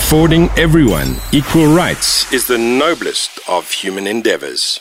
affording everyone equal rights is the noblest of human endeavors.